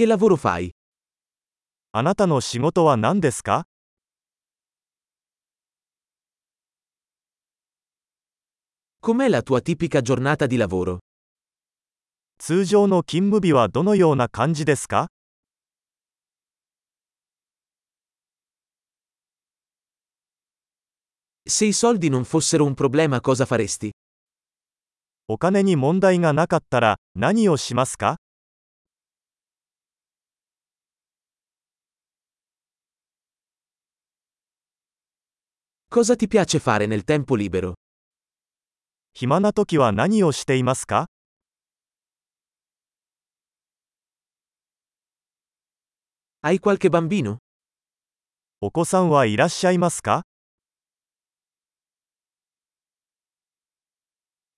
Che lavoro fai? あなたの仕事は何ですか Com'è la tua tipica giornata di lavoro? 通常の勤務日はどのような感じですか Se i soldi non fossero un problema cosa faresti? お金に問題がなかったら何をしますか Cosa ti piace fare nel tempo libero? 暇な時は何をしていますか Hai qualche bambino? お子さんはいらっしゃいますか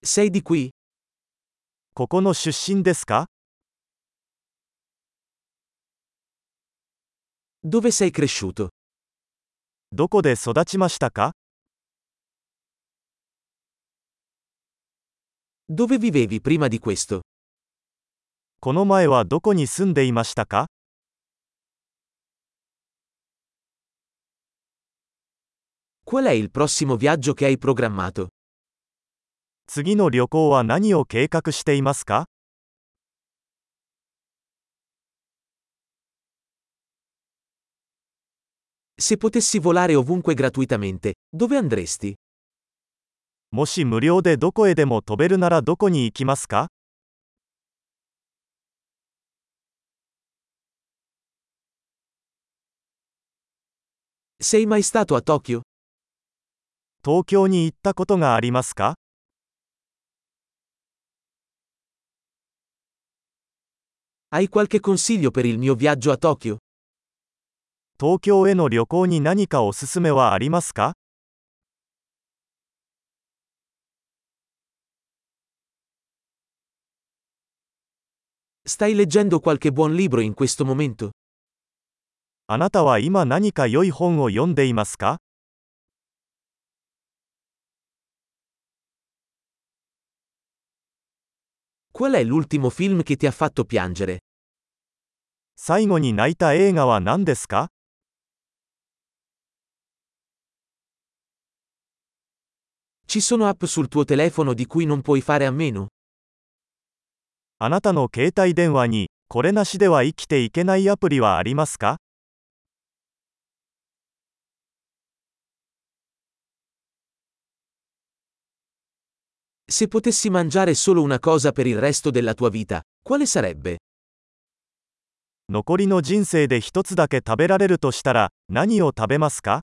Sei di qui? ここの出身ですか Dove sei cresciuto? どこで育ちましたか Dove vivevi prima di questo? この前はどこに住んでいましたか Qual è il prossimo viaggio che hai programmato? 次の旅行は何を計画していますか Se potessi volare ovunque gratuitamente, dove andresti? もし無料でどこへでも飛べるならどこに行きますか Sei mai stato a Tokyo? 東京に行ったことがありますか Hai qualche consiglio per il mio viaggio a Tokyo? 東京への旅行に何かおすすめはありますか Stai leggendo qualche buon libro in questo momento? あなたは今何か良い本を読んでいますか Qual è l'ultimo film che ti ha fatto piangere? 最後に泣いた映画は何ですか Ci sono app sul tuo telefono di cui non puoi fare a meno? あなたの携帯電話にこれなしでは生きていけないアプリはありますか Se potessi mangiare solo una cosa per il resto della tua vita, quale sarebbe? 残りの人生で一つだけ食べられるとしたら何を食べますか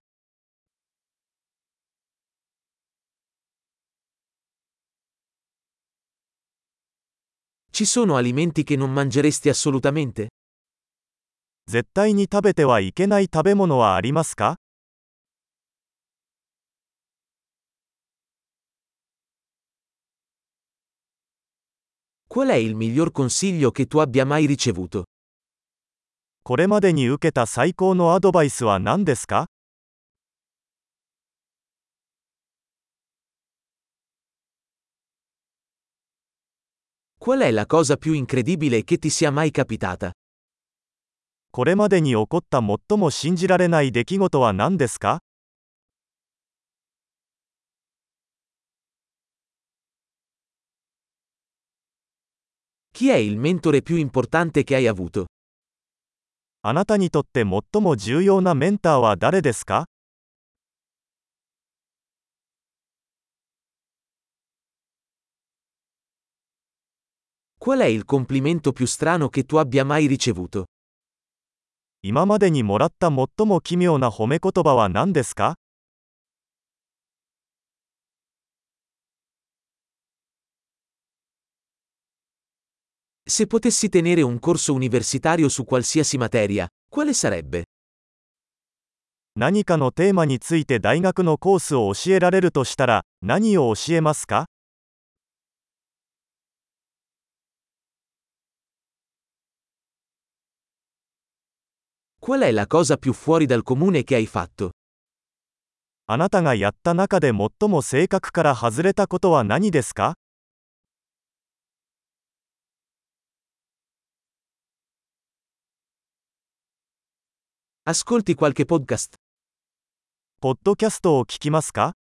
Ci sono alimenti che non mangeresti assolutamente? 絶対に食べてはいけない食べ物はありますか Qual è il miglior consiglio che tu abbia mai ricevuto? これまでに受けた最高のアドバイスは何ですか Qual è la cosa più incredibile che ti sia mai capitata? これまでに起こった最も信じられない出来事は何ですか Chi è il mentore più importante che hai avuto? あなたにとって最も重要なメンターは誰ですか Qual è il complimento più strano che tu abbia mai ricevuto? 今までにもらった最も奇妙な褒め言葉は何ですか Se potessi tenere un corso universitario su qualsiasi materia, quale sarebbe? 何かのテーマについて大学のコースを教えられるとしたら何を教えますか Qual è la cosa più fuori dal comune che hai fatto? あなたがやった中で最も正確から外れたことは何ですか Ascolti qualche podcast? ポッドキャストを聞きますか